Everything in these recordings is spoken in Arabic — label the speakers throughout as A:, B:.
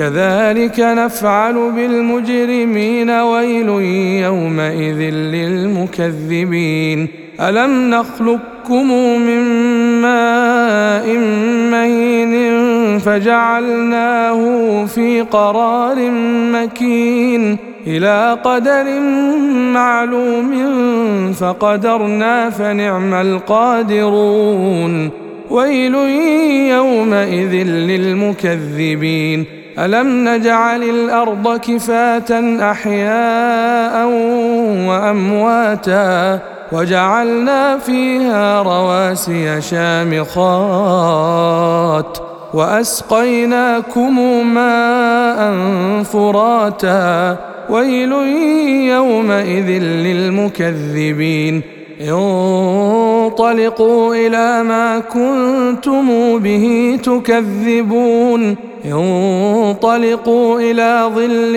A: كذلك نفعل بالمجرمين ويل يومئذ للمكذبين. ألم نخلقكم من ماء مهين فجعلناه في قرار مكين. إلى قدر معلوم فقدرنا فنعم القادرون. ويل يومئذ للمكذبين. ألم نجعل الأرض كفاه أحياء وأمواتا وجعلنا فيها رواسي شامخات وأسقيناكم ماء فراتا ويل يومئذ للمكذبين. انطلقوا إلى ما كنتم به تكذبون. انطلقوا إلى ظل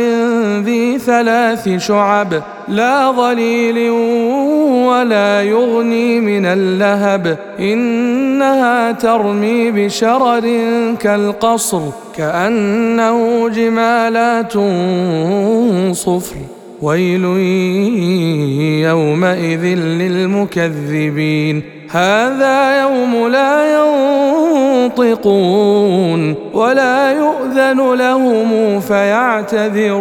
A: ذي ثلاث شعب لا ظليل ولا يغني من اللهب. إنها ترمي بشرر كالقصر كأنه جمالات صفر. ويل يومئذ للمكذبين. هذا يوم لا ينطقون ولا يؤذن لهم فيعتذرون.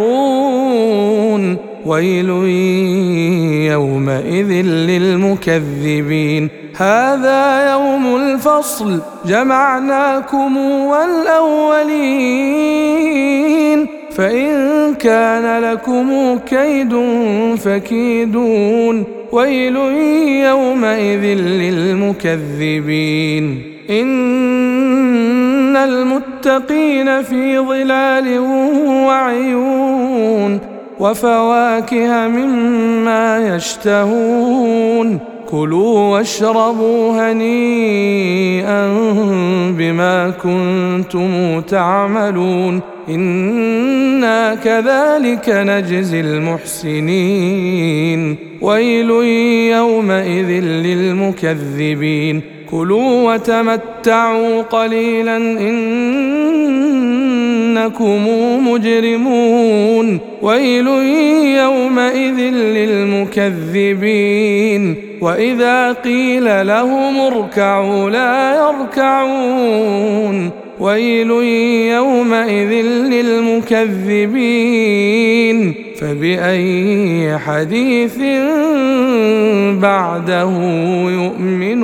A: ويل يومئذ للمكذبين. هذا يوم الفصل جمعناكم والأولين. فإن كان لكم كيد فكيدون ويل يومئذ للمكذبين إن المتقين في ظلال وعيون وفواكه مما يشتهون كلوا واشربوا هنيئا بما كنتم تعملون. إنا كذلك نجزي المحسنين. ويل يومئذ للمكذبين. كلوا وتمتعوا قليلا إنكم مجرمون. ويل يومئذ للمكذبين. وإذا قيل لهم اركعوا لا يركعون. ويل يومئذ للمكذبين. فبأي حديث بعده يؤمنون.